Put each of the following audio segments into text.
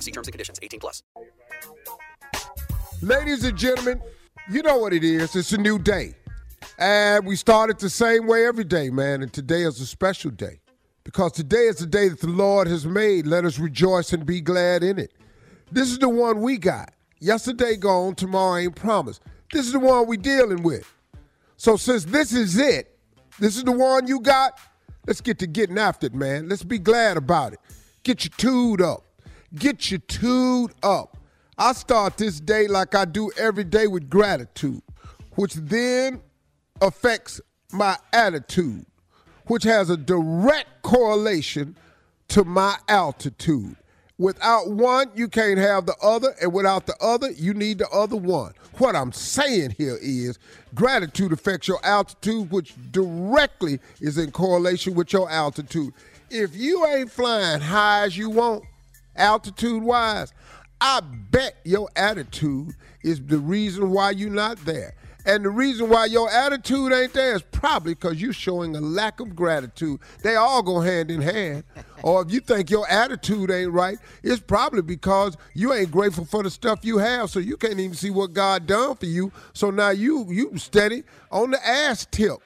law. See terms and conditions. 18 plus. Ladies and gentlemen, you know what it is. It's a new day. And we started the same way every day, man. And today is a special day. Because today is the day that the Lord has made. Let us rejoice and be glad in it. This is the one we got. Yesterday gone, tomorrow ain't promised. This is the one we dealing with. So since this is it, this is the one you got, let's get to getting after it, man. Let's be glad about it. Get your tood up. Get you tood up. I start this day like I do every day with gratitude, which then affects my attitude, which has a direct correlation to my altitude. Without one, you can't have the other, and without the other, you need the other one. What I'm saying here is gratitude affects your altitude, which directly is in correlation with your altitude. If you ain't flying high as you want, altitude wise, I bet your attitude is the reason why you're not there. And the reason why your attitude ain't there is probably because you're showing a lack of gratitude. They all go hand in hand. or if you think your attitude ain't right, it's probably because you ain't grateful for the stuff you have, so you can't even see what God done for you. So now you you steady on the ass tip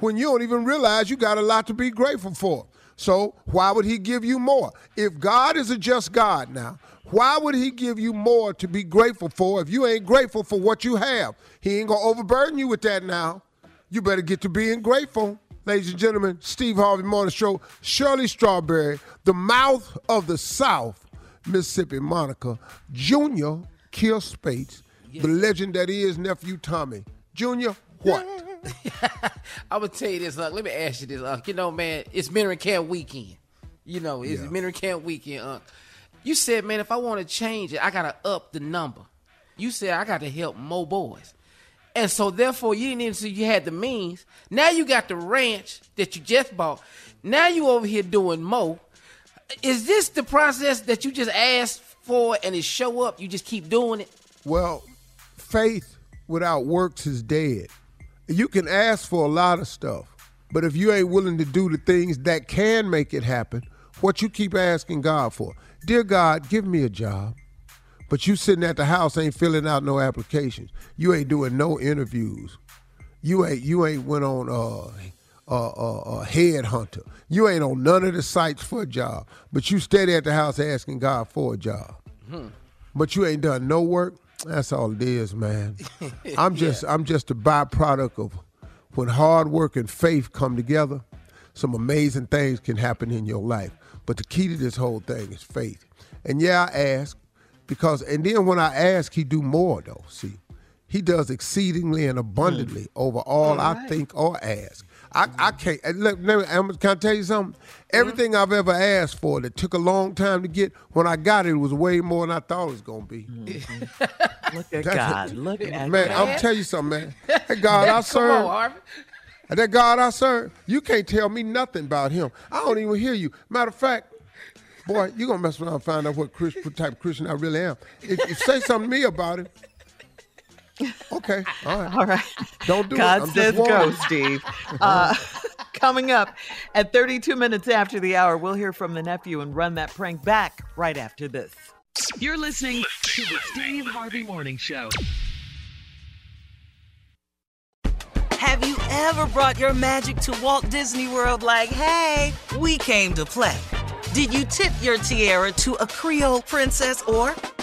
when you don't even realize you got a lot to be grateful for. So why would he give you more? If God is a just God now, why would he give you more to be grateful for if you ain't grateful for what you have? He ain't gonna overburden you with that now. You better get to being grateful. Ladies and gentlemen, Steve Harvey Morning Show, Shirley Strawberry, the mouth of the South, Mississippi Monica, Junior Kill Spates, the legend that is nephew Tommy. Junior, what? I'm gonna tell you this. Uh, let me ask you this. Uh, you know, man, it's Mentoring Camp weekend. You know, it's Yeah. Mentoring Camp weekend. Uh, you said, man, if I want to change it, I gotta up the number. You said I got to help more boys, and so therefore you didn't even see you had the means. Now you got the ranch that you just bought. Now you over here doing more. Is this the process that you just asked for and it show up? You just keep doing it. Well, faith without works is dead. You can ask for a lot of stuff, but if you ain't willing to do the things that can make it happen, what you keep asking God for. Dear God, give me a job. But you sitting at the house ain't filling out no applications. You ain't doing no interviews. You ain't you ain't went on uh uh, uh, uh, headhunter. You ain't on none of the sites for a job, but you steady at the house asking God for a job. But you ain't done no work. That's all it is, man. I'm just I'm just a byproduct of when hard work and faith come together. Some amazing things can happen in your life. But the key to this whole thing is faith. And yeah, I ask because and then when I ask, he do more though. See, he does exceedingly and hmm. abundantly over all I think or ask. I, I can't. and Let, let me, I'm- can I tell you something? Mm-hmm. Everything I've ever asked for that took a long time to get, when I got it, it was way more than I thought it was gonna be. Mm-hmm. Look at That's- God. Look at Man, God. I'm tell you something, man. That God I Come serve, on, that God I serve, you can't tell me nothing about him. I don't even hear you. Matter of fact, boy, you gonna mess around and find out what, Chris, what type of Christian I really am. If, you say something to me about it, okay, all right. All right. Don't do it. God says go. Steve. Uh, coming up at 32 minutes after the hour, we'll hear from the nephew and run that prank back right after this. You're listening to the Steve Harvey Morning Show. Have you ever brought your magic to Walt Disney World like, hey, we came to play? Did you tip your tiara to a Creole princess or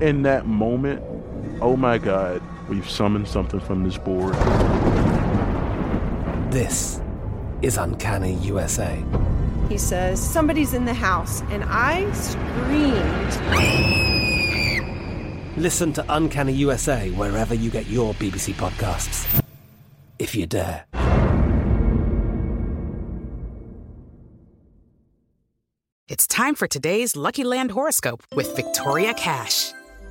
in that moment, oh my God, we've summoned something from this board. This is Uncanny USA. He says, Somebody's in the house. And I screamed. Listen to Uncanny USA wherever you get your BBC podcasts, if you dare. It's time for today's Lucky Land horoscope with Victoria Cash.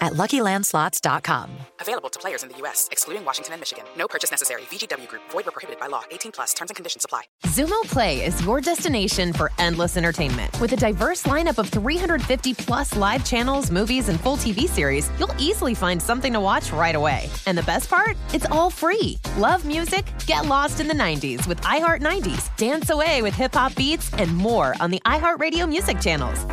at luckylandslots.com. Available to players in the U.S., excluding Washington and Michigan. No purchase necessary. VGW Group, void or prohibited by law. 18 plus terms and conditions apply. Xumo Play is your destination for endless entertainment. With a diverse lineup of 350 plus live channels, movies, and full TV series, you'll easily find something to watch right away. And the best part? It's all free. Love music? Get lost in the 90s with iHeart 90s, dance away with hip hop beats, and more on the iHeartRadio music channels.